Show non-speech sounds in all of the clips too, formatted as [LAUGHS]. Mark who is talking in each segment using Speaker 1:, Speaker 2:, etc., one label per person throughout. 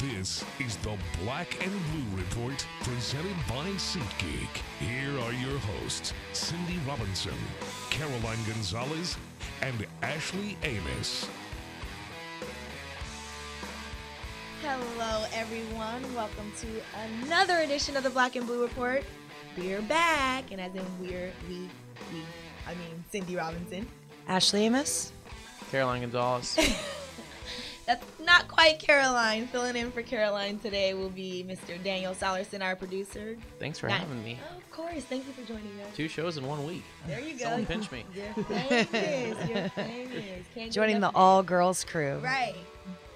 Speaker 1: This is the Black and Blue Report presented by SeatGeek. Here are your hosts, Cindy Robinson, Caroline Gonzalez, and Ashley Amos.
Speaker 2: Hello, everyone. Welcome to another edition of the Black and Blue Report. We're back, and as in we're we we. I mean Cindy Robinson.
Speaker 3: Ashley Amos.
Speaker 4: Caroline Gonzalez. [LAUGHS]
Speaker 2: That's not quite Caroline. Filling in for Caroline today will be Mr. Daniel Salerson, our producer.
Speaker 4: Thanks for
Speaker 2: Not-
Speaker 4: having me.
Speaker 2: Of course. Thank you for joining us.
Speaker 4: Two shows in one week.
Speaker 2: There you go.
Speaker 4: Someone pinch me.
Speaker 2: You're famous. You're [LAUGHS] famous. Can't
Speaker 3: Joining the all girls crew.
Speaker 2: Right.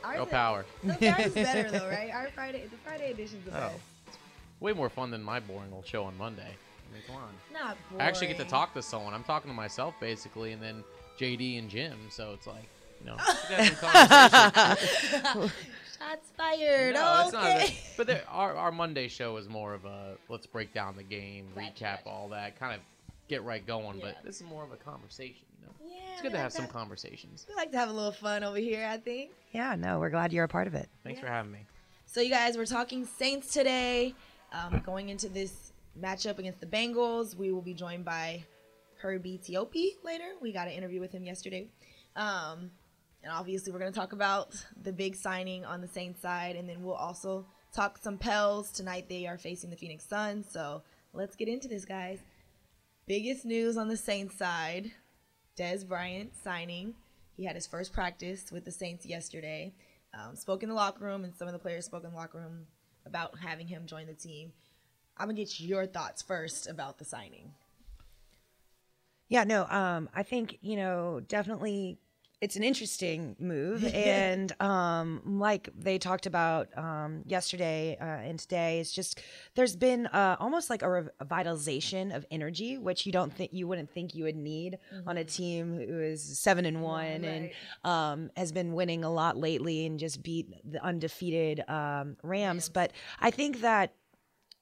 Speaker 2: Ours
Speaker 4: Go
Speaker 2: is-
Speaker 4: power. [LAUGHS]
Speaker 2: So ours is better though, right? Our Friday, the Friday edition's the
Speaker 4: Oh.
Speaker 2: best.
Speaker 4: Way more fun than my boring old show on Monday. I mean, come on.
Speaker 2: Not boring.
Speaker 4: I actually get to talk to someone. I'm talking to myself basically, and then JD and Jim. So it's like, [LAUGHS] you know, we get some conversation. [LAUGHS]
Speaker 2: Shots fired.
Speaker 4: No,
Speaker 2: oh,
Speaker 4: it's not.
Speaker 2: okay.
Speaker 4: But there, our our Monday show is more of a let's break down the game,
Speaker 2: Gotcha,
Speaker 4: recap
Speaker 2: gotcha.
Speaker 4: all that, kind of get right going.
Speaker 2: Yeah.
Speaker 4: But this is more of a conversation. You know,
Speaker 2: Yeah,
Speaker 4: it's good to
Speaker 2: like
Speaker 4: have some
Speaker 2: that.
Speaker 4: conversations.
Speaker 2: We like to have a little fun over here, I think.
Speaker 3: Yeah, no, we're glad you're a part of it.
Speaker 4: Thanks
Speaker 2: Yeah.
Speaker 4: for having me.
Speaker 2: So, you guys, we're talking Saints today. Um, going into this matchup against the Bengals, we will be joined by Herbie Teope later. We got an interview with him yesterday. Um, and obviously, we're going to talk about the big signing on the Saints side. And then we'll also talk some Pels. Tonight, they are facing the Phoenix Suns. So, let's get into this, guys. Biggest news on the Saints side Dez Bryant signing. He had his first practice with the Saints yesterday. Um, spoke in the locker room, and some of the players spoke in the locker room about having him join the team. I'm gonna get your thoughts first about the signing.
Speaker 3: Yeah, no, um, I think, you know, definitely it's an interesting move. [LAUGHS] and um, like they talked about um, yesterday uh, and today, it's just there's been uh, almost like a revitalization of energy, which you don't think you wouldn't think you would need on a team who is seven and one and um, has been winning a lot lately and just beat the undefeated um, Rams. But I think that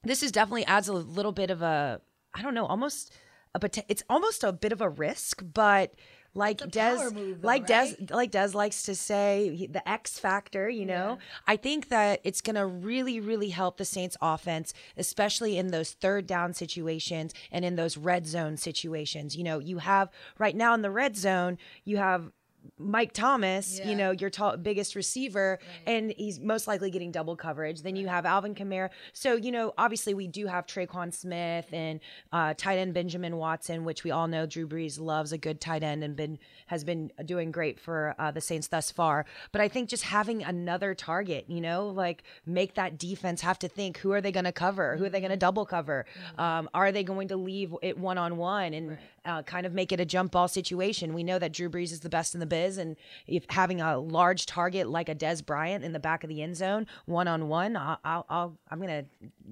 Speaker 3: this is definitely adds a little bit of a I don't know, almost a it's almost a bit of a risk, but like
Speaker 2: Dez, move, though,
Speaker 3: like Dez,
Speaker 2: right?
Speaker 3: like Dez likes to say, the X factor. You know,
Speaker 2: Yeah.
Speaker 3: I think that it's gonna really, really help the Saints offense, especially in those third down situations and in those red zone situations. You know, you have right now in the red zone, you have Mike Thomas,
Speaker 2: Yeah.
Speaker 3: you know, your tall, biggest receiver, and he's most likely getting double coverage. Then you have Alvin Kamara. So, you know, obviously we do have Tre'Quan Smith and uh, tight end Benjamin Watson, which we all know Drew Brees loves a good tight end and been has been doing great for uh, the Saints thus far. But I think just having another target, you know, like make that defense have to think who are they going to cover, who are they going to double cover, um, are they going to leave it one on one and uh, kind of make it a jump ball situation. We know that Drew Brees is the best in the biz, and if having a large target like a Dez Bryant in the back of the end zone, one on one, I'll, I'll, I'm gonna,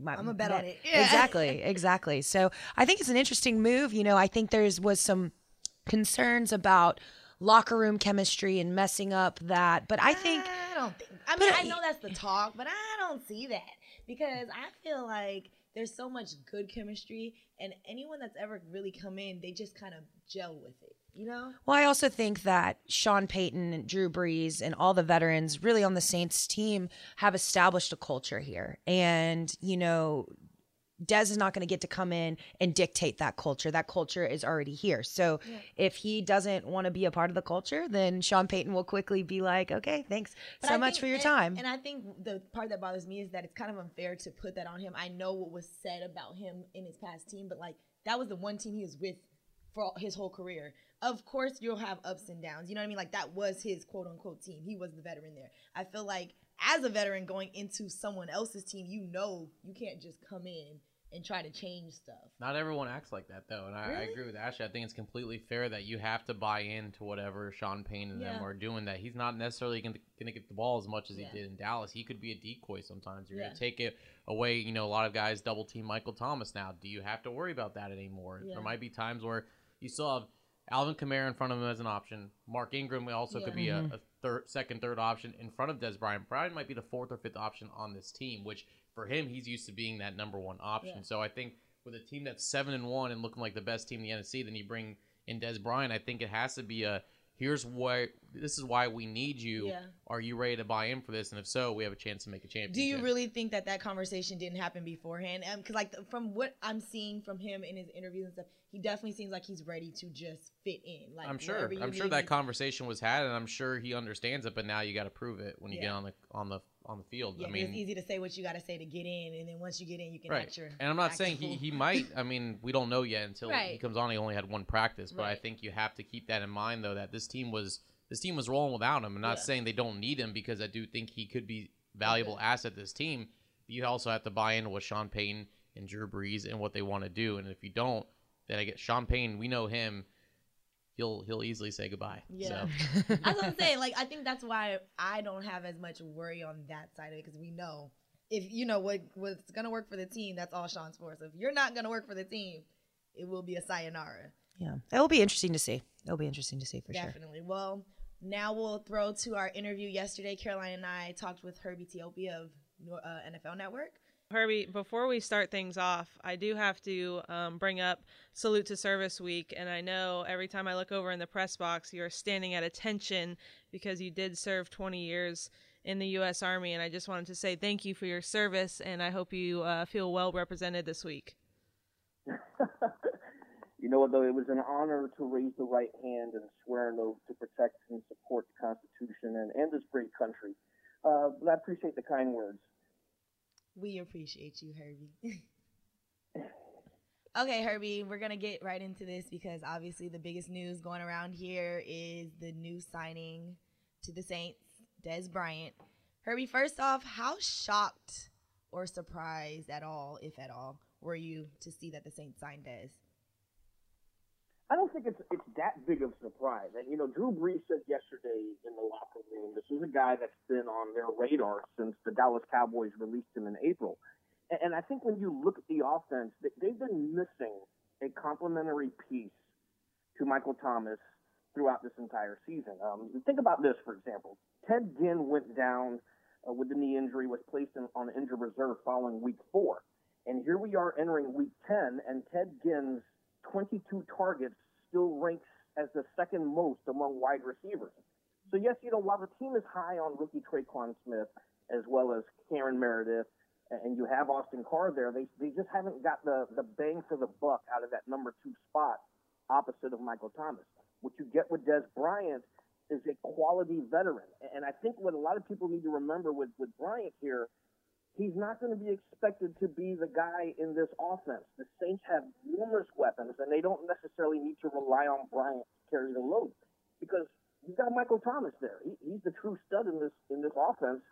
Speaker 3: my,
Speaker 2: I'ma bet on it. [LAUGHS] Yeah.
Speaker 3: Exactly, exactly. So I think it's an interesting move. You know, I think there's was some concerns about locker room chemistry and messing up that, but I think.
Speaker 2: I don't think. I mean, I- know that's the talk, but I don't see that because I feel like there's so much good chemistry, and anyone that's ever really come in, they just kind of gel with it. You know?
Speaker 3: Well, I also think that Sean Payton and Drew Brees and all the veterans really on the Saints team have established a culture here. And, you know, Dez is not going to get to come in and dictate that culture. That culture is already here. So if he doesn't want to be a part of the culture, then Sean Payton will quickly be like, okay, thanks
Speaker 2: But
Speaker 3: so
Speaker 2: I
Speaker 3: much
Speaker 2: think-
Speaker 3: for your
Speaker 2: and-
Speaker 3: time.
Speaker 2: And I think the part that bothers me is that it's kind of unfair to put that on him. I know what was said about him in his past team, but like that was the one team he was with for all- his whole career. Of course, you'll have ups and downs. You know what I mean? Like that was his quote unquote team. He was the veteran there. I feel like as a veteran going into someone else's team, you know you can't just come in and try to change stuff.
Speaker 4: Not everyone acts like that though, and I, I agree with Ashley. I think it's completely fair that you have to buy into whatever Sean Payton and
Speaker 2: Yeah.
Speaker 4: them are doing. That he's not necessarily going to get the ball as much as
Speaker 2: Yeah.
Speaker 4: he did in Dallas. He could be a decoy sometimes. You're
Speaker 2: Yeah.
Speaker 4: going to take it away. You know, a lot of guys double team Michael Thomas now. Do you have to worry about that anymore? There might be times where you still have Alvin Kamara in front of him as an option. Mark Ingram also could be a, a mm-hmm. Third, second, third option in front of Dez Bryant. Bryant might be the fourth or fifth option on this team, which for him, he's used to being that number one option.
Speaker 2: Yeah.
Speaker 4: So I think with a team that's seven and one and looking like the best team in the NFC, then you bring in Dez Bryant. I think it has to be a here's where this is why we need you.
Speaker 2: Yeah.
Speaker 4: Are you ready to buy in for this? And if so, we have a chance to make a championship.
Speaker 2: Do you really think that that conversation didn't happen beforehand? Um, because like the, from what I'm seeing from him in his interviews and stuff, he definitely seems like he's ready to just fit in. Like
Speaker 4: I'm sure. I'm sure that conversation was had, and I'm sure he understands it. But now you got to prove it when you get on the on the on the field.
Speaker 2: Yeah,
Speaker 4: I mean,
Speaker 2: it's easy to say what you got to say to get in, and then once you get in, you can
Speaker 4: right.
Speaker 2: act your.
Speaker 4: And I'm not saying he, he [LAUGHS] might. I mean, we don't know yet until he comes on. He only had one practice, but I think you have to keep that in mind, though, that this team was this team was rolling without him. I'm not
Speaker 2: Yeah.
Speaker 4: saying they don't need him because I do think he could be valuable asset to this team. But you also have to buy into what Sean Payton and Drew Brees and what they want to do. And if you don't, then I get Sean Payton. We know him. He'll he'll easily say goodbye.
Speaker 2: Yeah.
Speaker 4: So. [LAUGHS]
Speaker 2: That's what I'm saying. Like, I think that's why I don't have as much worry on that side of it because we know if you know what what's gonna work for the team, that's all Sean's for. So if you're not gonna work for the team, it will be a sayonara.
Speaker 3: Yeah, it will be interesting to see. It'll be interesting to see for sure.
Speaker 2: Definitely. Well, now we'll throw to our interview yesterday. Caroline and I talked with Herbie Teope of uh, NFL Network.
Speaker 5: Herbie, before we start things off, I do have to um, bring up Salute to Service Week. And I know every time I look over in the press box, you're standing at attention because you did serve 20 years in the U.S. Army. And I just wanted to say thank you for your service. And I hope you uh, feel well represented this week. [LAUGHS]
Speaker 6: you know, what, though, it was an honor to raise the right hand and swear an oath to protect and support the Constitution and, and this great country. Uh, I appreciate the kind words.
Speaker 2: We appreciate you, Herbie. [LAUGHS] okay, Herbie, we're going to get right into this because obviously the biggest news going around here is the new signing to the Saints, Dez Bryant. Herbie, first off, how shocked or surprised at all, if at all, were you to see that the Saints signed Dez?
Speaker 6: I don't think it's it's that big of a surprise. And you know, Drew Brees said yesterday in the locker room, this is a guy that's been on their radar since the Dallas Cowboys released him in April. And, and I think when you look at the offense, they, they've been missing a complementary piece to Michael Thomas throughout this entire season. Um, think about this, for example. Ted Ginn went down uh, with the knee injury, was placed in, on injured reserve following week four. And here we are entering week 10, and Ted Ginn's 22 targets still ranks as the second most among wide receivers. So yes, you know, while the team is high on rookie Tre'Quan Smith as well as Karen Meredith, and you have Austin Carr there, they they just haven't got the the bang for the buck out of that number two spot opposite of Michael Thomas. What you get with Dez Bryant is a quality veteran, and I think what a lot of people need to remember with with Bryant here he's not going to be expected to be the guy in this offense. The Saints have numerous weapons, and they don't necessarily need to rely on Bryant to carry the load because you've got Michael Thomas there. He, he's the true stud in this in this offense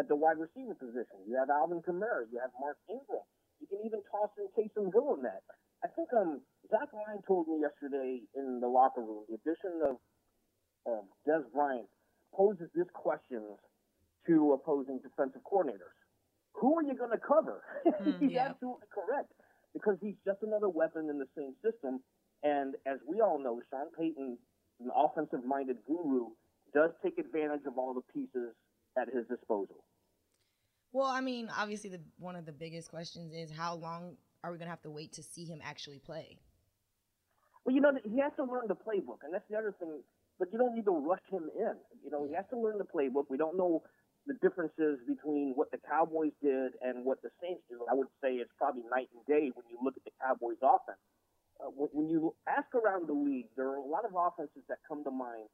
Speaker 6: at the wide receiver position. You have Alvin Kamara. You have Mark Ingram. You can even toss in Taysom Hill in that. I think um Zach Ryan told me yesterday in the locker room the addition of of Dez Bryant poses this question to opposing defensive coordinators who are you going to cover? [LAUGHS] he's mm,
Speaker 2: yeah.
Speaker 6: absolutely correct because he's just another weapon in the same system. And as we all know, Sean Payton, an offensive-minded guru, does take advantage of all the pieces at his disposal.
Speaker 2: Well, I mean, obviously, the one of the biggest questions is how long are we going to have to wait to see him actually play?
Speaker 6: Well, you know, he has to learn the playbook, and that's the other thing. But you don't need to rush him in. You know, he has to learn the playbook. We don't know the differences between what the Cowboys did and what the Saints do. I would say it's probably night and day when you look at the Cowboys' offense. Uh, when, you ask around the league, there are a lot of offenses that come to mind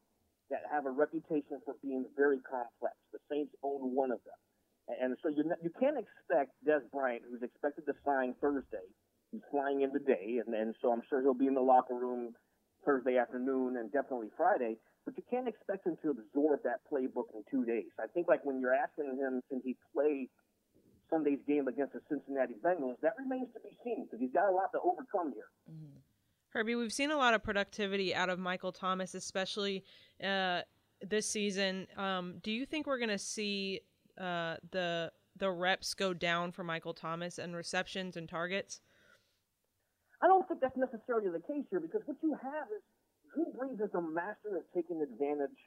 Speaker 6: that have a reputation for being very complex. The Saints own one of them. And so you you can't expect Dez Bryant, who's expected to sign Thursday, he's flying in today, and, and so I'm sure he'll be in the locker room Thursday afternoon and definitely Friday. But you can't expect him to absorb that playbook in two days. I think like when you're asking him, can he play Sunday's game against the Cincinnati Bengals, that remains to be seen because he's got a lot to overcome here.
Speaker 2: Mm-hmm.
Speaker 5: Herbie, we've seen a lot of productivity out of Michael Thomas, especially uh, this season. Um, do you think we're going to see uh, the the reps go down for Michael Thomas and receptions and targets?
Speaker 6: I don't think that's necessarily the case here because what you have is Drew Brees is a master at taking advantage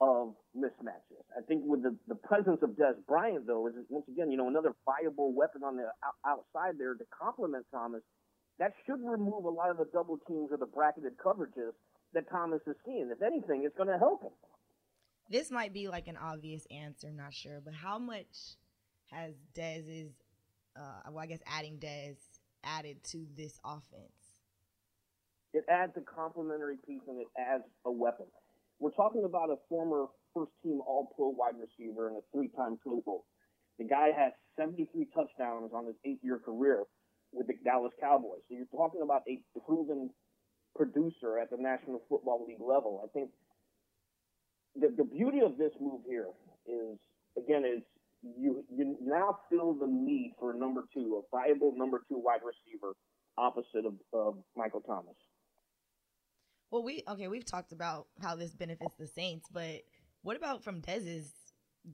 Speaker 6: of mismatches. I think with the, the presence of Dez Bryant, though, is once again, you know, another viable weapon on the outside there to complement Thomas. That should remove a lot of the double teams or the bracketed coverages that Thomas is seeing. If anything, it's going to help him.
Speaker 2: This might be like an obvious answer, not sure, but how much has Dez's, uh, well, I guess adding Dez added to this offense?
Speaker 6: It adds a complementary piece and it adds a weapon. We're talking about a former first team All Pro wide receiver and a three time Pro Bowl. The guy has 73 touchdowns on his eight year career with the Dallas Cowboys. So you're talking about a proven producer at the National Football League level. I think the, the beauty of this move here is, again, is you, you now feel the need for a number two, a viable number two wide receiver opposite of, of Michael Thomas.
Speaker 2: Well, we okay. We've talked about how this benefits the Saints, but what about from Dez's,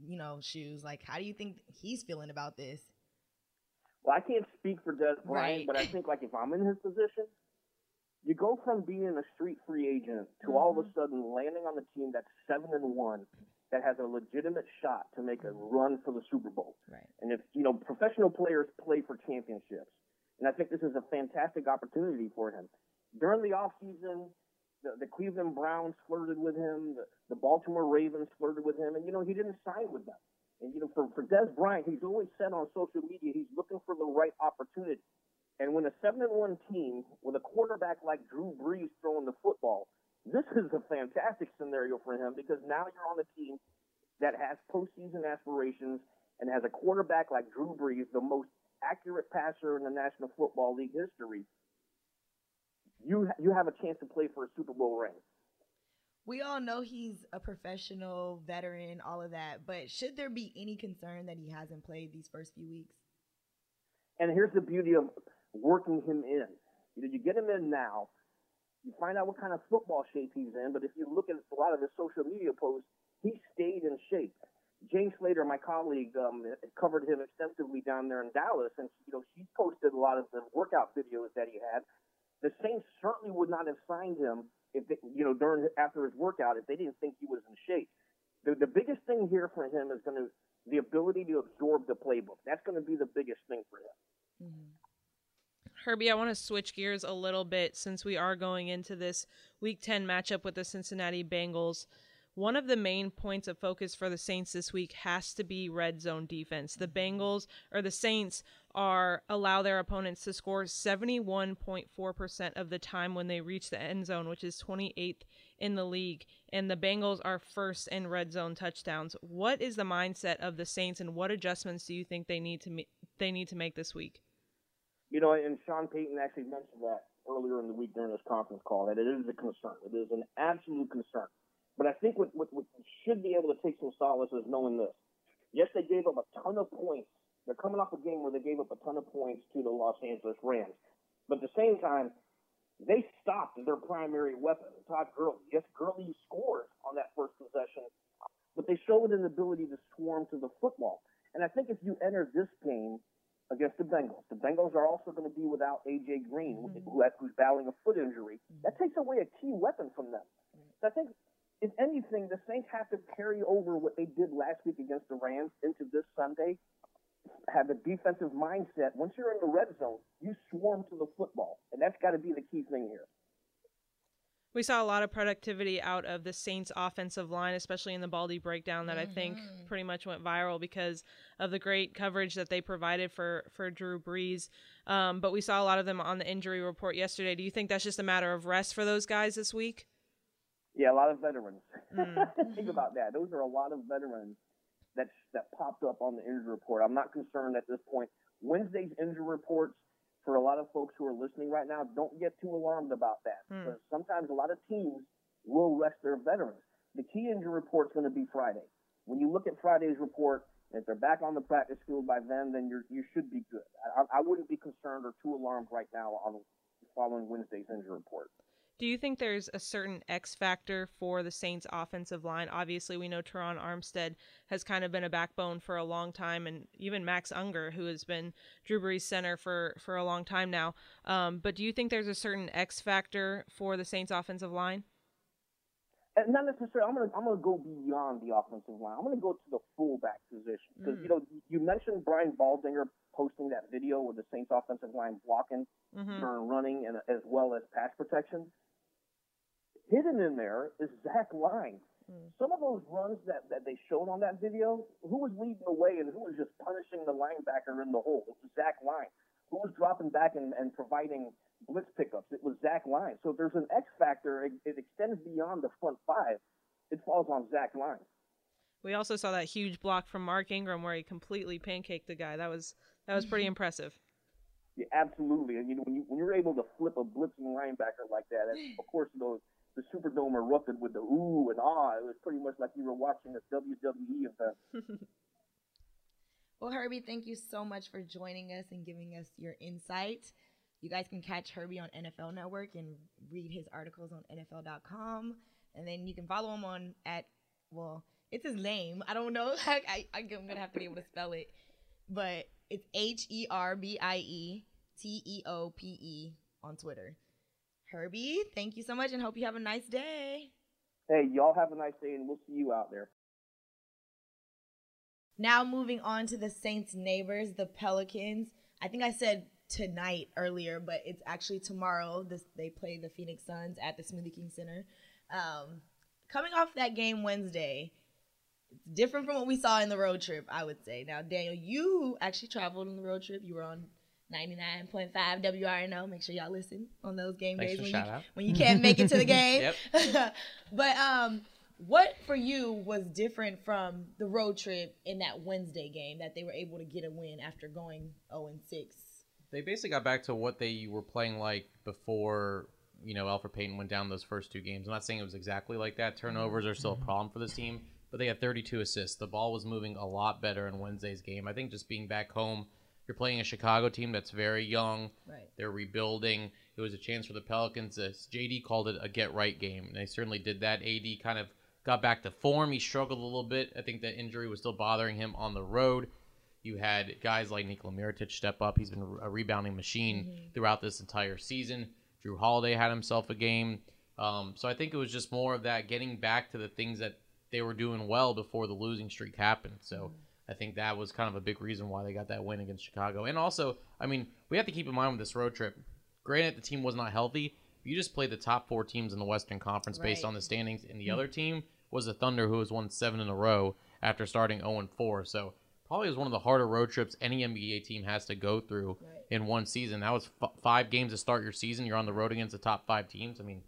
Speaker 2: you know, shoes? Like, how do you think he's feeling about this?
Speaker 6: Well, I can't speak for Dez Bryant, right. but I think like if I'm in his position, you go from being a street free agent to mm-hmm. all of a mm-hmm. sudden landing on the team that's seven and one, that has a legitimate shot to make a mm-hmm. run for the Super Bowl.
Speaker 2: Right.
Speaker 6: And if you know professional players play for championships, and I think this is a fantastic opportunity for him. During the off season, the, the Cleveland Browns flirted with him. The, the Baltimore Ravens flirted with him, and you know he didn't sign with them. And you know, for for Dez Bryant, he's always said on social media he's looking for the right opportunity. And when a seven and one team with a quarterback like Drew Brees throwing the football, this is a fantastic scenario for him because now you're on a team that has postseason aspirations and has a quarterback like Drew Brees, the most accurate passer in the National Football League history you you have a chance to play for a Super Bowl ring.
Speaker 2: We all know he's a professional veteran, all of that, but should there be any concern that he hasn't played these first few weeks?
Speaker 6: And here's the beauty of working him in. You know, you get him in now, you find out what kind of football shape he's in, but if you look at a lot of his social media posts, he stayed in shape. Jane Slater, my colleague, um, covered him extensively down there in Dallas, and you know she posted a lot of the workout videos that he had the Saints certainly would not have signed him if they, you know during after his workout if they didn't think he was in shape. The the biggest thing here for him is going to the ability to absorb the playbook. That's going to be the biggest thing for him.
Speaker 5: Mm-hmm. Herbie, I want to switch gears a little bit since we are going into this Week 10 matchup with the Cincinnati Bengals. One of the main points of focus for the Saints this week has to be red zone defense. The Bengals or the Saints are allow their opponents to score 71.4% of the time when they reach the end zone, which is 28th in the league. And the Bengals are first in red zone touchdowns. What is the mindset of the Saints and what adjustments do you think they need to ma- they need to make this week?
Speaker 6: You know, and Sean Payton actually mentioned that earlier in the week during this conference call that it is a concern. It is an absolute concern. But I think what, what, what should be able to take some solace is knowing this. Yes, they gave up a ton of points they're coming off a game where they gave up a ton of points to the Los Angeles Rams. But at the same time, they stopped their primary weapon, Todd Gurley. Yes, Gurley scored on that first possession, but they showed an ability to swarm to the football. And I think if you enter this game against the Bengals, the Bengals are also going to be without AJ Green, mm-hmm. who, who's battling a foot injury. Mm-hmm. That takes away a key weapon from them. So I think, if anything, the Saints have to carry over what they did last week against the Rams into this Sunday have a defensive mindset. Once you're in the red zone, you swarm to the football, and that's got to be the key thing here.
Speaker 5: We saw a lot of productivity out of the Saints offensive line, especially in the Baldy breakdown that mm-hmm. I think mm-hmm. pretty much went viral because of the great coverage that they provided for for Drew Brees. Um, but we saw a lot of them on the injury report yesterday. Do you think that's just a matter of rest for those guys this week?
Speaker 6: Yeah, a lot of veterans. Mm. [LAUGHS] think about that. Those are a lot of veterans that that popped up on the injury report. I'm not concerned at this point. Wednesday's injury reports for a lot of folks who are listening right now, don't get too alarmed about that hmm. because sometimes a lot of teams will rest their veterans. The key injury report is going to be Friday. When you look at Friday's report, if they're back on the practice field by then, then you you should be good. I, I wouldn't be concerned or too alarmed right now on following Wednesday's injury report.
Speaker 5: Do you think there's a certain X factor for the Saints offensive line? Obviously, we know Terron Armstead has kind of been a backbone for a long time, and even Max Unger, who has been Drew Brees' center for, for a long time now. Um, but do you think there's a certain X factor for the Saints offensive line?
Speaker 6: Uh, not necessarily. I'm gonna I'm gonna go beyond the offensive line. I'm gonna go to the fullback position because mm. you know you mentioned Brian Baldinger posting that video with the Saints offensive line blocking mm-hmm. during running and as well as pass protection hidden in there is Zach Line. mm. some of those runs that, that they showed on that video, who was leading the way and who was just punishing the linebacker in the hole? It was Zach Line. Who was dropping back and, and providing blitz pickups? It was Zach Line. So if there's an X factor, it, it extends beyond the front five. It falls on Zach Line.
Speaker 5: We also saw that huge block from Mark Ingram where he completely pancaked the guy. That was that was pretty [LAUGHS] impressive.
Speaker 6: Yeah, absolutely. And you know when you when you're able to flip a blitzing linebacker like that, of course you know the Superdome erupted with the ooh and ah. It was pretty much like you were watching a WWE event. [LAUGHS]
Speaker 2: well, Herbie, thank you so much for joining us and giving us your insight. You guys can catch Herbie on NFL Network and read his articles on NFL.com, and then you can follow him on at well, it's his name. I don't know. [LAUGHS] I, I'm gonna have to be able to spell it, but it's H E R B I E T E O P E on Twitter. Herbie, thank you so much and hope you have a nice day.
Speaker 6: Hey, y'all have a nice day and we'll see you out there.
Speaker 2: Now moving on to the Saints neighbors, the Pelicans. I think I said tonight earlier, but it's actually tomorrow. This they play the Phoenix Suns at the Smoothie King Center. Um, coming off that game Wednesday, it's different from what we saw in the road trip, I would say. Now, Daniel, you actually traveled on the road trip. You were on 99.5 WRNO. Make sure y'all listen on those game
Speaker 4: Thanks
Speaker 2: days when
Speaker 4: you,
Speaker 2: when you can't make it to the [LAUGHS] game. [LAUGHS] but um, what for you was different from the road trip in that Wednesday game that they were able to get a win after going 0 and 6?
Speaker 4: They basically got back to what they were playing like before you know Elfrid Payton went down those first two games. I'm not saying it was exactly like that. Turnovers are still a problem for this team, but they had 32 assists. The ball was moving a lot better in Wednesday's game. I think just being back home you're playing a Chicago team that's very young.
Speaker 2: Right.
Speaker 4: They're rebuilding. It was a chance for the Pelicans. As JD called it a get right game, and they certainly did that. AD kind of got back to form. He struggled a little bit. I think that injury was still bothering him on the road. You had guys like Nikola Mirotic step up. He's been a rebounding machine mm-hmm. throughout this entire season. Jrue Holiday had himself a game. Um, so I think it was just more of that getting back to the things that they were doing well before the losing streak happened. So. Mm-hmm I think that was kind of a big reason why they got that win against Chicago. And also, I mean, we have to keep in mind with this road trip. Granted, the team was not healthy. You just played the top four teams in the Western Conference based on the standings, and the mm-hmm. other team was the Thunder, who has won seven in a row after starting 0 4. So probably was one of the harder road trips any NBA team has to go through right. in one season. That was f- five games to start your season. You're on the road against the top five teams. I mean,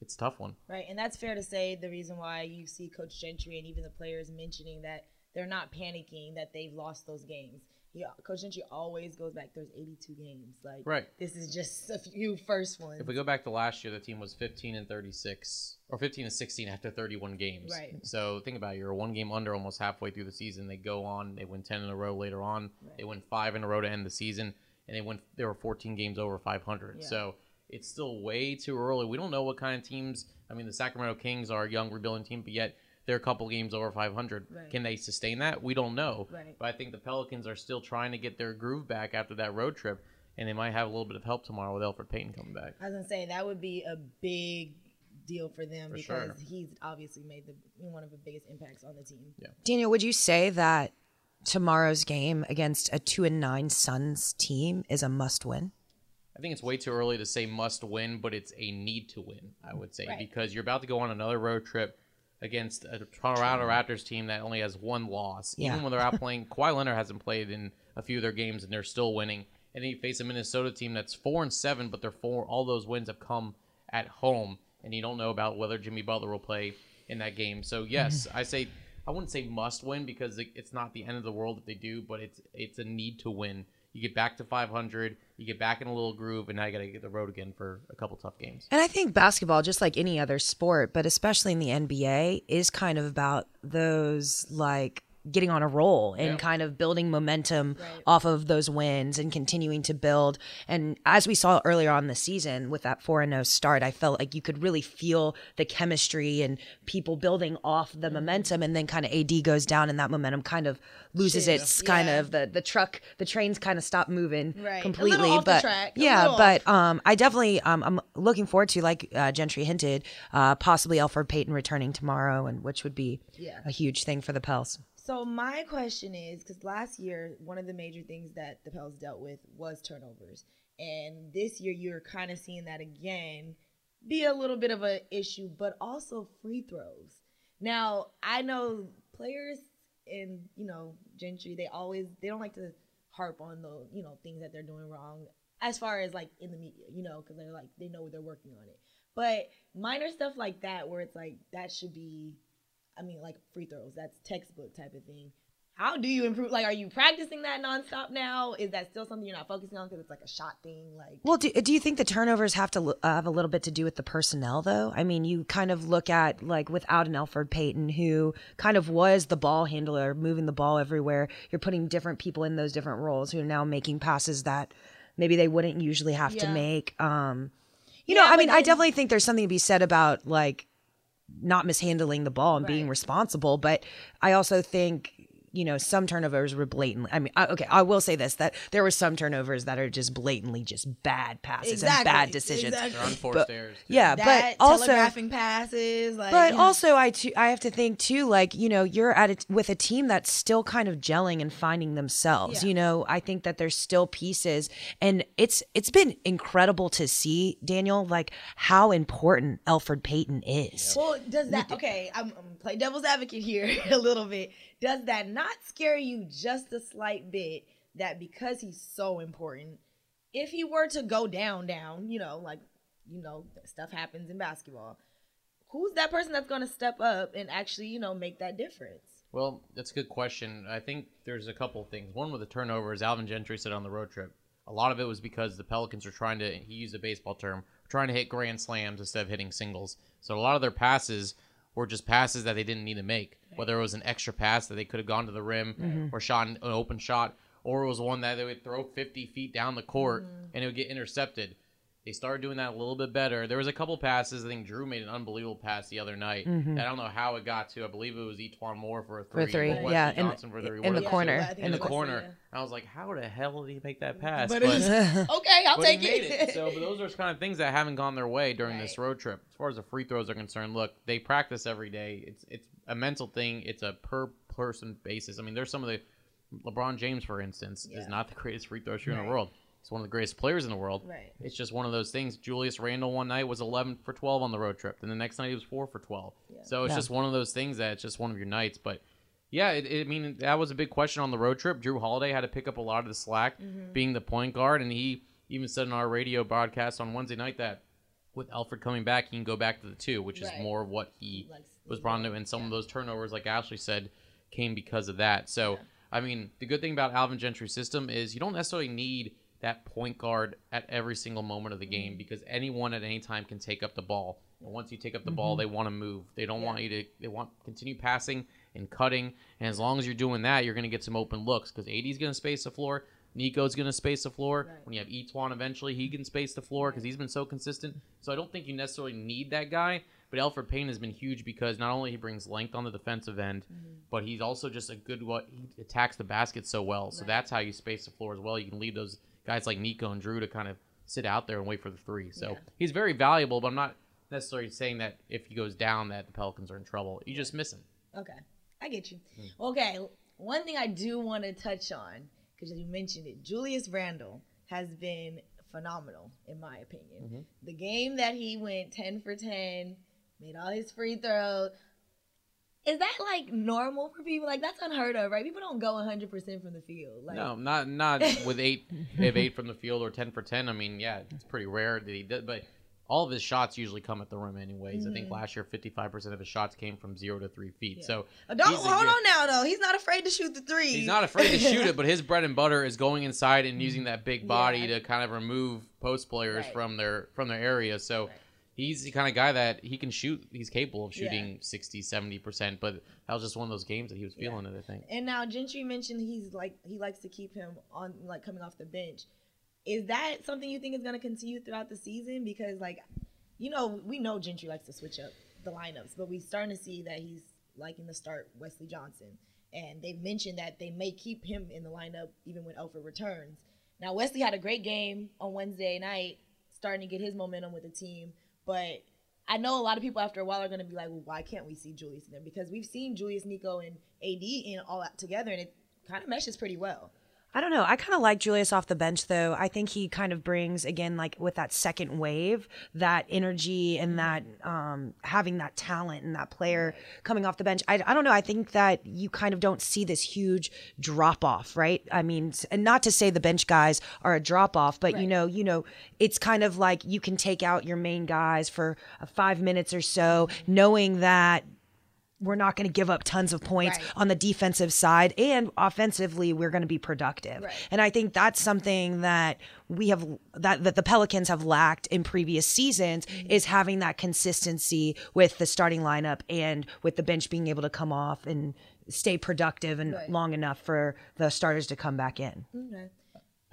Speaker 4: it's a tough one.
Speaker 2: Right, and that's fair to say. The reason why you see Coach Gentry and even the players mentioning that they're not panicking that they've lost those games. Yeah, Coach Gentry always goes back. There's 82 games. Like,
Speaker 4: right.
Speaker 2: This is just a few first ones.
Speaker 4: If we go back to last year, the team was 15 and 36, or 15 and 16 after 31 games.
Speaker 2: Right.
Speaker 4: So think about it. You're one game under almost halfway through the season. They go on. They win 10 in a row later on. Right. They win five in a row to end the season, and they went. There were 14 games over 500. Yeah. So it's still way too early. We don't know what kind of teams. I mean, the Sacramento Kings are a young rebuilding team, but yet they're a couple games over 500. Right. Can they sustain that? We don't know.
Speaker 2: Right.
Speaker 4: But I think the Pelicans are still trying to get their groove back after that road trip, and they might have a little bit of help tomorrow with Elfrid Payton coming back.
Speaker 2: I was gonna say that would be a big deal for them
Speaker 4: for
Speaker 2: because
Speaker 4: sure.
Speaker 2: he's obviously made the one of the biggest impacts on the team.
Speaker 4: Yeah.
Speaker 3: Daniel, would you say that tomorrow's game against a two and nine Suns team is a must win?
Speaker 4: I think it's way too early to say must win, but it's a need to win, I would say,
Speaker 2: right.
Speaker 4: because you're about to go on another road trip against a Toronto Raptors team that only has one loss.
Speaker 3: Yeah.
Speaker 4: Even when they're out playing, Kawhi Leonard hasn't played in a few of their games and they're still winning. And then you face a Minnesota team that's four and seven, but they're four. All those wins have come at home, and you don't know about whether Jimmy Butler will play in that game. So yes, [LAUGHS] I say I wouldn't say must win because it's not the end of the world if they do, but it's it's a need to win you get back to 500, you get back in a little groove, and now you got to get the road again for a couple tough games.
Speaker 3: And I think basketball, just like any other sport, but especially in the NBA, is kind of about those like getting on a roll and kind of building momentum right. off of those wins and continuing to build. And as we saw earlier on the season with that 4 0 start, I felt like you could really feel the chemistry and people building off the mm-hmm. momentum. And then kind of AD goes down and that momentum kind of loses its yeah. kind of the, the truck, the trains kind of stop moving
Speaker 2: right.
Speaker 3: completely.
Speaker 2: but
Speaker 3: yeah, but um, I definitely, um, I'm looking forward to, like uh, Gentry hinted, uh, possibly Elfrid Payton returning tomorrow, and which would be
Speaker 2: yeah.
Speaker 3: a huge thing for the Pels.
Speaker 2: So my question is, because last year one of the major things that the Pels dealt with was turnovers, and this year you're kind of seeing that again be a little bit of an issue, but also free throws. Now I know players in you know Gentry. They always they don't like to harp on the you know things that they're doing wrong as far as like in the media, you know, because they're like they know they're working on it. But minor stuff like that, where it's like that should be, I mean, like free throws. That's textbook type of thing how do you improve? Like, are you practicing that nonstop now? Is that still something you're not focusing on because it's like a shot thing? Like,
Speaker 3: well, do, do you think the turnovers have to uh, have a little bit to do with the personnel, though? I mean, you kind of look at like without an Elfrid Payton, who kind of was the ball handler, moving the ball everywhere. You're putting different people in those different roles who are now making passes that maybe they wouldn't usually have yeah. to make. Um, you yeah, know, I mean, then- I definitely think there's something to be said about like not mishandling the ball and right. being responsible, but I also think you know, some turnovers were blatantly. I mean, I, okay, I will say this: that there were some turnovers that are just blatantly just bad passes exactly. and bad decisions.
Speaker 4: Exactly. They're unforced
Speaker 3: but,
Speaker 4: errors.
Speaker 3: Yeah,
Speaker 2: that,
Speaker 3: but also
Speaker 2: telegraphing passes. Like,
Speaker 3: but also, I too, I have to think too. Like, you know, you're at it with a team that's still kind of gelling and finding themselves. Yeah. You know, I think that there's still pieces, and it's it's been incredible to see Daniel like how important Elfrid Payton is.
Speaker 2: Well, does that okay? I'm, I'm play devil's advocate here [LAUGHS] a little bit does that not scare you just a slight bit that because he's so important, if he were to go down, down, you know, like, you know, stuff happens in basketball, who's that person that's going to step up and actually, you know, make that difference?
Speaker 4: Well, that's a good question. I think there's a couple things. One with the turnovers, Alvin Gentry said on the road trip, a lot of it was because the Pelicans are trying to, he used a baseball term, trying to hit grand slams instead of hitting singles. So a lot of their passes were just passes that they didn't need to make. Whether it was an extra pass that they could have gone to the rim mm-hmm. or shot an open shot, or it was one that they would throw 50 feet down the court mm-hmm. and it would get intercepted. They started doing that a little bit better. There was a couple passes. I think Jrue made an unbelievable pass the other night. Mm-hmm. I don't know how it got to. I believe it was E'Twaun Moore for a three.
Speaker 3: For three, yeah, in, the,
Speaker 4: three.
Speaker 3: in the corner.
Speaker 4: In, the corner. I was like, how the hell did he make that pass?
Speaker 2: But, but was, [LAUGHS] okay, I'll take
Speaker 4: it. it. [LAUGHS] So, but those are kind of things that haven't gone their way during right. this road trip. As far as the free throws are concerned, look, they practice every day. It's it's a mental thing. It's a per person basis. I mean, there's some of the LeBron James, for instance, yeah. is not the greatest free throw shooter right. in the world. He's one of the greatest players in the world.
Speaker 2: Right.
Speaker 4: It's just one of those things. Julius Randle one night was 11 for 12 on the road trip. Then the next night he was 4 for 12. Yeah. So it's yeah. just one of those things that it's just one of your nights. But yeah, it, it, I mean, that was a big question on the road trip. Jrue Holiday had to pick up a lot of the slack mm-hmm. being the point guard. And he even said in our radio broadcast on Wednesday night that with Elfrid coming back, he can go back to the two, which right. is more of what he was brought into. And some yeah. of those turnovers, like Ashley said, came because of that. So, I mean, the good thing about Alvin Gentry's system is you don't necessarily need – that point guard at every single moment of the game mm-hmm. because anyone at any time can take up the ball. And once you take up the mm-hmm. ball, they want to move. They don't yeah. want you to. They want continue passing and cutting. And as long as you're doing that, you're going to get some open looks because AD is going to space the floor. Nico's going to space the floor. Right. When you have E'Twaun, eventually he can space the floor because he's been so consistent. So I don't think you necessarily need that guy. But Elfrid Payton has been huge because not only he brings length on the defensive end, mm-hmm. but he's also just a good what he attacks the basket so well. So right. that's how you space the floor as well. You can leave those guys like Nico and Jrue to kind of sit out there and wait for the three. So yeah. he's very valuable, but I'm not necessarily saying that if he goes down that the Pelicans are in trouble. You just miss him.
Speaker 2: Okay, I get you. Mm. Okay, one thing I do want to touch on because you mentioned it, Julius Randle has been phenomenal in my opinion. Mm-hmm. The game that he went ten for ten, made all his free throws, is that like normal for people? Like that's unheard of, right? People don't go 100 percent from the field. Like,
Speaker 4: no, not not with eight if eight from the field or 10 for 10. I mean, yeah, it's pretty rare that he did, but all of his shots usually come at the rim anyways. Mm-hmm. I think mm-hmm. last year 55% of his shots came from 0 to 3 feet. Yeah. So
Speaker 2: uh, don't hold on now though. He's not afraid to shoot the 3.
Speaker 4: He's not afraid to shoot it, but his bread and butter is going inside and using that big body yeah. to kind of remove post players right. from their from their area. So right he's the kind of guy that he can shoot. He's capable of shooting yeah. 60, 70%, but that was just one of those games that he was feeling yeah. it, I think.
Speaker 2: And now Gentry mentioned he's like he likes to keep him on like coming off the bench. Is that something you think is going to continue throughout the season because like you know, we know Gentry likes to switch up the lineups, but we're starting to see that he's liking to start Wesley Johnson. And they've mentioned that they may keep him in the lineup even when Elfrid returns. Now Wesley had a great game on Wednesday night, starting to get his momentum with the team but I know a lot of people after a while are going to be like, well, why can't we see Julius in there? Because we've seen Julius, Nico, and AD in all that together, and it kind of meshes pretty well.
Speaker 3: I don't know. I kind of like Julius off the bench, though. I think he kind of brings, again, like with that second wave, that energy and that um, having that talent and that player coming off the bench. I, I don't know. I think that you kind of don't see this huge drop off, right? I mean, and not to say the bench guys are a drop off, but you know, you know, it's kind of like you can take out your main guys for uh, five minutes or so, knowing that we're not going to give up tons of points
Speaker 2: Right.
Speaker 3: on the defensive side and offensively we're going to be productive
Speaker 2: Right.
Speaker 3: and i think that's something that we have that, that the pelicans have lacked in previous seasons
Speaker 2: Mm-hmm.
Speaker 3: is having that consistency with the starting lineup and with the bench being able to come off and stay productive and
Speaker 2: Right.
Speaker 3: long enough for the starters to come back in
Speaker 2: Okay.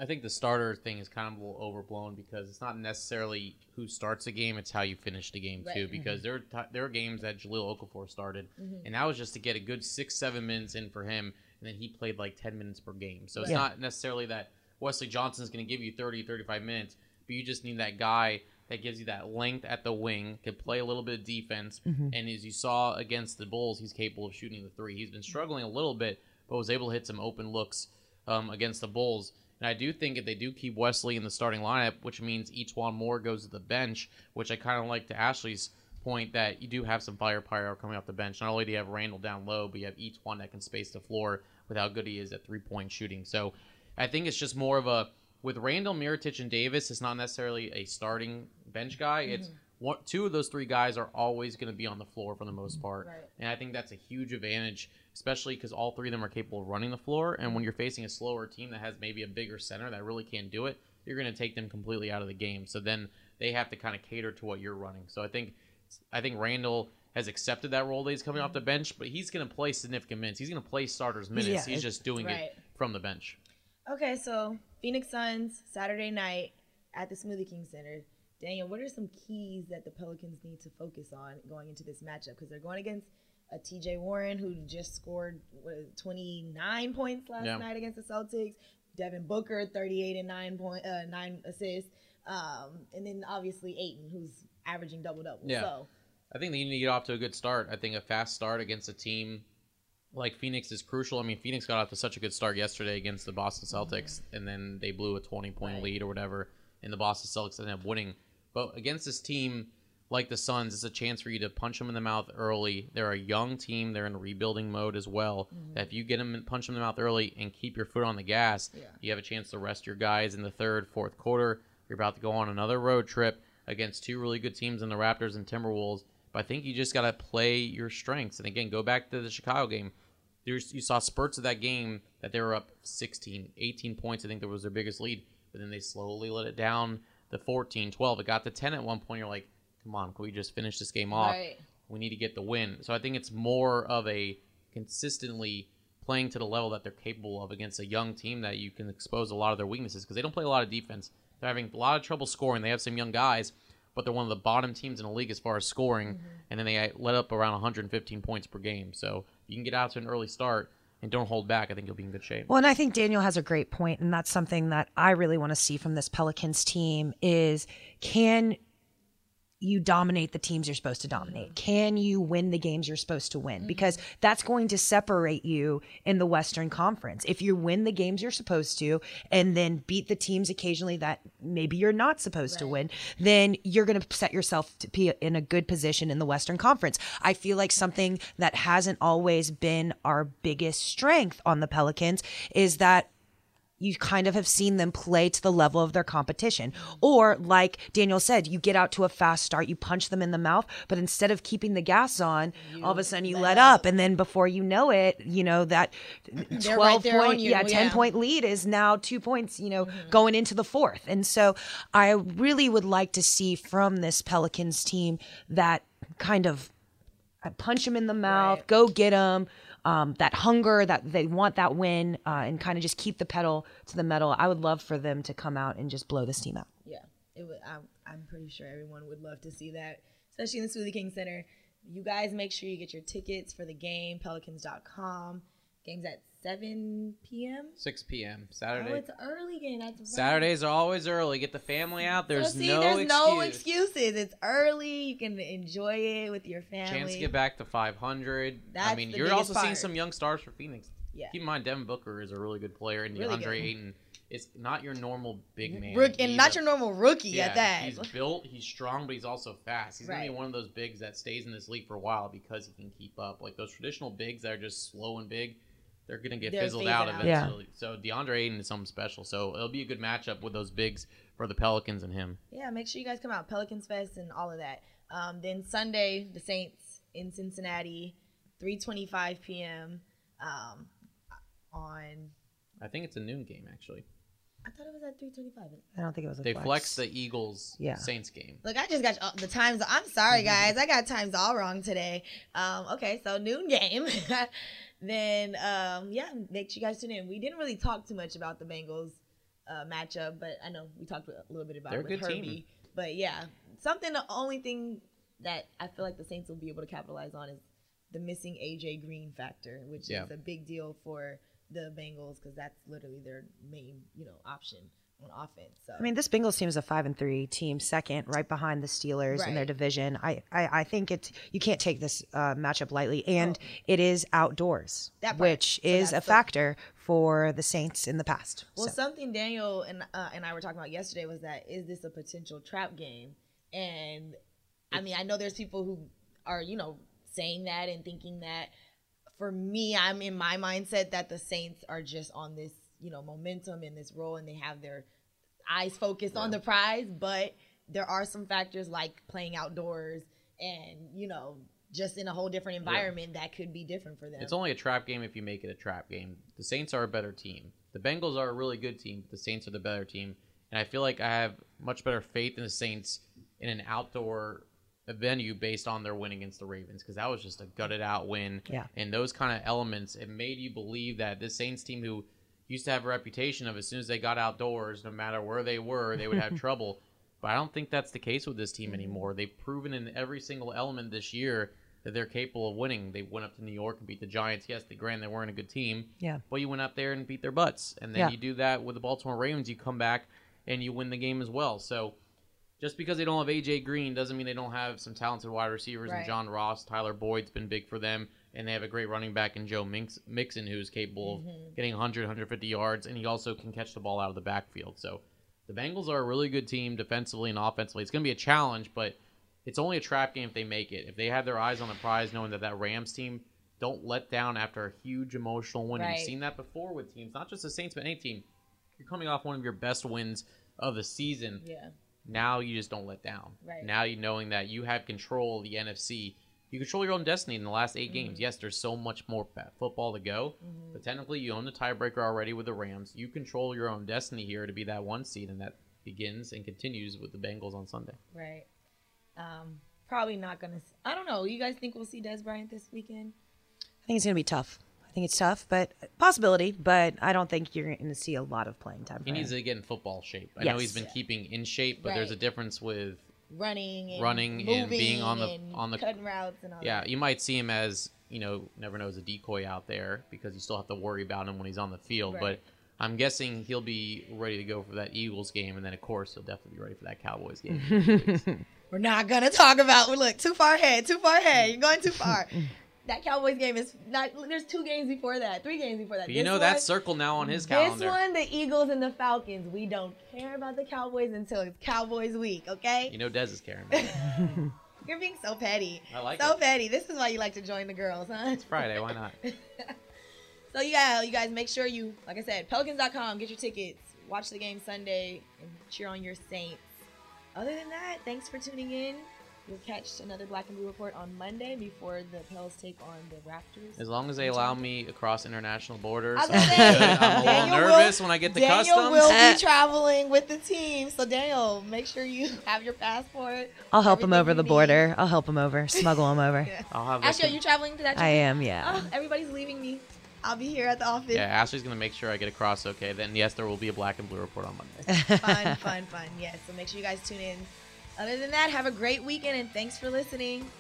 Speaker 4: I think the starter thing is kind of a little overblown because it's not necessarily who starts a game; it's how you finish the game too.
Speaker 2: Right.
Speaker 4: Because there, are ti there are games that Jahlil Okafor started, mm-hmm. and that was just to get a good six, seven minutes in for him, and then he played like ten minutes per game. So it's
Speaker 3: Yeah.
Speaker 4: not necessarily that Wesley Johnson is going to give you 30, 35 minutes, but you just need that guy that gives you that length at the wing, can play a little bit of defense, mm-hmm. and as you saw against the Bulls, he's capable of shooting the three. He's been struggling a little bit, but was able to hit some open looks um, against the Bulls. And I do think if they do keep Wesley in the starting lineup, which means E'Twaun Moore goes to the bench, which I kind of like to Ashley's point that you do have some firepower coming off the bench. Not only do you have Randle down low, but you have E'Twaun that can space the floor with how good he is at three point shooting. So I think it's just more of a with Randle, Mirotic, and Davis. It's not necessarily a starting bench guy. It's mm-hmm. one, two of those three guys are always going to be on the floor for the most part,
Speaker 2: Right.
Speaker 4: and I think that's a huge advantage, especially because all three of them are capable of running the floor. And when you're facing a slower team that has maybe a bigger center that really can't do it, you're going to take them completely out of the game. So then they have to kind of cater to what you're running. So I think I think Randle has accepted that role that he's coming off the bench, but he's going to play significant minutes. He's going to play starters minutes.
Speaker 3: Yeah,
Speaker 4: he's just doing
Speaker 2: Right.
Speaker 4: it from the bench.
Speaker 2: Okay, so Phoenix Suns Saturday night at the Smoothie King Center. Daniel, what are some keys that the Pelicans need to focus on going into this matchup? Because they're going against a TJ Warren who just scored what, 29 points last
Speaker 4: Yeah.
Speaker 2: night against the Celtics. Devin Booker 38 and nine point uh, nine assists. Um, and then obviously Ayton who's averaging double double.
Speaker 4: Yeah.
Speaker 2: So
Speaker 4: I think they need to get off to a good start. I think a fast start against a team like Phoenix is crucial. I mean, Phoenix got off to such a good start yesterday against the Boston Celtics, and then they blew a 20 point
Speaker 2: Right.
Speaker 4: lead or whatever, and the Boston Celtics ended up winning. But against this team like the Suns, it's a chance for you to punch them in the mouth early. They're a young team, they're in rebuilding mode as well. That if you get them and punch them in the mouth early and keep your foot on the gas,
Speaker 2: Yeah.
Speaker 4: you have a chance to rest your guys in the third, fourth quarter. You're about to go on another road trip against two really good teams in the Raptors and Timberwolves. But I think you just got to play your strengths. And again, go back to the Chicago game. There's, you saw spurts of that game that they were up 16, 18 points. I think that was their biggest lead. But then they slowly let it down to 14, 12. It got to 10 at one point. You're like, come on, can we just finish this game off?
Speaker 2: Right.
Speaker 4: We need to get the win. So I think it's more of a consistently playing to the level that they're capable of against a young team that you can expose a lot of their weaknesses because they don't play a lot of defense. They're having a lot of trouble scoring. They have some young guys, but they're one of the bottom teams in the league as far as scoring, mm-hmm. and then they let up around 115 points per game. So if you can get out to an early start and don't hold back, I think you'll be in good shape.
Speaker 3: Well, and I think Daniel has a great point, and that's something that I really want to see from this Pelicans team is can you dominate the teams you're supposed to dominate? Can you win the games you're supposed to win? Mm-hmm. Because that's going to separate you in the Western Conference. If you win the games you're supposed to and then beat the teams occasionally that maybe you're not supposed to win, then you're going to set yourself to be in a good position in the Western Conference. I feel like something that hasn't always been our biggest strength on the Pelicans is that you kind of have seen them play to the level of their competition. Or, like Daniel said, you get out to a fast start, you punch them in the mouth, but instead of keeping the gas on, all of a sudden you let up. And then before you know it, you know, that 12
Speaker 2: right
Speaker 3: point,
Speaker 2: you,
Speaker 3: yeah, 10
Speaker 2: yeah.
Speaker 3: point lead is now two points, you know, going into the fourth. And so I really would like to see from this Pelicans team that kind of punch them in the mouth,
Speaker 2: Right.
Speaker 3: go get them. Um, that hunger that they want that win uh, and kind of just keep the pedal to the metal. I would love for them to come out and just blow this team out.
Speaker 2: Yeah, it would. I'm, I'm pretty sure everyone would love to see that, especially in the Smoothie King Center. You guys make sure you get your tickets for the game. Pelicans.com. Game's at 7 p.m.
Speaker 4: 6 p.m. Saturday.
Speaker 2: Oh, it's early game. That's right.
Speaker 4: Saturdays are always early. Get the family out.
Speaker 2: So
Speaker 4: There's
Speaker 2: see,
Speaker 4: no
Speaker 2: there's
Speaker 4: excuse.
Speaker 2: no excuses. It's early. You can enjoy it with your family.
Speaker 4: Chance to get back to 500. I mean, you're also seeing some young stars for Phoenix.
Speaker 2: Yeah.
Speaker 4: Keep in mind, Devin Booker is a really good player, and
Speaker 2: Really
Speaker 4: DeAndre. Ayton is not your normal big man.
Speaker 2: Rook, and not
Speaker 4: a-
Speaker 2: your normal rookie
Speaker 4: yeah,
Speaker 2: at that.
Speaker 4: He's built, he's strong, but he's also fast. He's gonna be one of those bigs that stays in this league for a while because he can keep up. Like those traditional bigs that are just slow and big, they're gonna get
Speaker 2: They're
Speaker 4: fizzled
Speaker 2: phasing
Speaker 4: out
Speaker 2: out.
Speaker 3: Yeah.
Speaker 4: eventually. So DeAndre Ayton is something special. So it'll be a good matchup with those bigs for the Pelicans and him.
Speaker 2: Yeah, make sure you guys come out. Pelicans Fest and all of that. Um, then Sunday, the Saints in Cincinnati, 3:25 p.m. Um, on.
Speaker 4: I think it's a noon game actually.
Speaker 2: I thought it was at 3:25.
Speaker 3: I don't think it was a
Speaker 4: They
Speaker 3: flex.
Speaker 4: flex the Eagles
Speaker 3: Yeah.
Speaker 4: Saints game.
Speaker 2: Look, I just got uh, the times. I'm sorry, guys. I got times all wrong today. Um, okay, so noon game. [LAUGHS] then, um, yeah, make sure you guys tune in. We didn't really talk too much about the Bengals uh, matchup, but I know we talked a little bit about
Speaker 4: They're
Speaker 2: it
Speaker 4: a
Speaker 2: with
Speaker 4: good team.
Speaker 2: Herbie. But yeah, something. The only thing that I feel like the Saints will be able to capitalize on is the missing AJ Green factor, which
Speaker 4: Yeah.
Speaker 2: is a big deal for the Bengals because that's literally their main, you know, option on offense. So
Speaker 3: I mean, this Bengals team is a five and three team, second, right behind the Steelers in their division. I, I, I think it's you can't take this uh, matchup lightly, and
Speaker 2: Oh.
Speaker 3: it is outdoors, which
Speaker 2: So
Speaker 3: is a factor for the Saints in the past.
Speaker 2: Well,
Speaker 3: So-
Speaker 2: something Daniel and uh, and I were talking about yesterday was that is this a potential trap game? And I mean, I know there's people who are you know saying that and thinking that. For me, I'm in my mindset that the Saints are just on this you know momentum in this role, and they have their eyes focused on the prize. But there are some factors like playing outdoors and you know just in a whole different environment that could be different for them.
Speaker 4: It's only a trap game if you make it a trap game. The Saints are a better team. The Bengals are a really good team. But the Saints are the better team, and I feel like I have much better faith in the Saints in an outdoor venue based on their win against the Ravens because that was just a gutted out win.
Speaker 3: Yeah.
Speaker 4: And those kind of elements, it made you believe that this Saints team who used to have a reputation of as soon as they got outdoors, no matter where they were, they would have [LAUGHS] trouble. But I don't think that's the case with this team mm-hmm. anymore. They've proven in every single element this year that they're capable of winning. They went up to New York and beat the Giants. Yes, they granted they weren't a good team.
Speaker 3: Yeah.
Speaker 4: But you went up there and beat their butts. And then
Speaker 3: Yeah.
Speaker 4: you do that with the Baltimore Ravens, you come back and you win the game as well. So just because they don't have AJ Green doesn't mean they don't have some talented wide receivers
Speaker 2: Right.
Speaker 4: and John Ross, Tyler Boyd's been big for them, and they have a great running back in Joe Mix- Mixon who's capable of mm-hmm. getting 100, 150 yards, and he also can catch the ball out of the backfield. So the Bengals are a really good team defensively and offensively. It's going to be a challenge, but it's only a trap game if they make it. If they have their eyes on the prize, knowing that that Rams team don't let down after a huge emotional win.
Speaker 2: Right.
Speaker 4: You've seen that before with teams, not just the Saints, but any team. You're coming off one of your best wins of the season
Speaker 2: yeah.
Speaker 4: now you just don't let down.
Speaker 2: Right.
Speaker 4: Now you knowing that you have control of the NFC. You control your own destiny in the last 8 games.
Speaker 2: Mm-hmm.
Speaker 4: Yes, there's so much more football to go, but technically you own the tiebreaker already with the Rams. You control your own destiny here to be that one seed, and that begins and continues with the Bengals on Sunday.
Speaker 2: Right. Um, probably not gonna. I don't know. You guys think we'll see Dez Bryant this weekend?
Speaker 3: I think it's going to be tough. I think it's tough, but possibility. But I don't think you're going to see a lot of playing time.
Speaker 4: He
Speaker 3: for
Speaker 4: needs
Speaker 3: him.
Speaker 4: to get in football shape. I know he's been keeping in shape, but there's a difference with
Speaker 2: Running, and
Speaker 4: Running and being on the-
Speaker 2: moving
Speaker 4: on the-
Speaker 2: cutting routes and all
Speaker 4: Yeah,
Speaker 2: that.
Speaker 4: you might see him as you know, never knows a decoy out there because you still have to worry about him when he's on the field.
Speaker 2: Right.
Speaker 4: But I'm guessing he'll be ready to go for that Eagles game, and then of course he'll definitely be ready for that Cowboys game. [LAUGHS]
Speaker 2: We're not gonna talk about. We look, too far ahead. Too far ahead. You're going too far. [LAUGHS] that Cowboys game is not. There's two games before that. Three games before that.
Speaker 4: You
Speaker 2: This
Speaker 4: know
Speaker 2: one-
Speaker 4: that's circle now on his calendar.
Speaker 2: This one, the Eagles and the Falcons. We don't care about the Cowboys until it's Cowboys week. Okay.
Speaker 4: You know Dez is carrying. me. [LAUGHS]
Speaker 2: You're being so petty.
Speaker 4: I like
Speaker 2: so
Speaker 4: it.
Speaker 2: petty. This is why you like to join the girls, huh?
Speaker 4: It's Friday. Why not? [LAUGHS]
Speaker 2: So yeah, you guys make sure you, like I said, Pelicans.com, get your tickets, watch the game Sunday, and cheer on your Saints. Other than that, thanks for tuning in. You'll catch another Black and Blue report on Monday before the Pels take on the Raptors.
Speaker 4: As long as they allow me across international borders,
Speaker 2: I was
Speaker 4: I'm,
Speaker 2: gonna say,
Speaker 4: good. I'm a little
Speaker 2: Daniel will-
Speaker 4: nervous when I get to
Speaker 2: Daniel
Speaker 4: customs.
Speaker 2: will be [LAUGHS] traveling with the team, so Daniel, make sure you [LAUGHS] have your passport.
Speaker 3: I'll help him over the
Speaker 2: need.
Speaker 3: border. I'll help him over. Smuggle him over. [LAUGHS]
Speaker 4: I'll have
Speaker 2: Ashley, are you traveling to that?
Speaker 3: I am, yeah.
Speaker 2: Oh, everybody's leaving me. I'll be here at the office.
Speaker 4: Yeah, Ashley's gonna make sure I get across okay. Then yes, there will be a black and blue report on Monday.
Speaker 2: fun, fun, fun. Yes. So make sure you guys tune in. Other than that, have a great weekend and thanks for listening.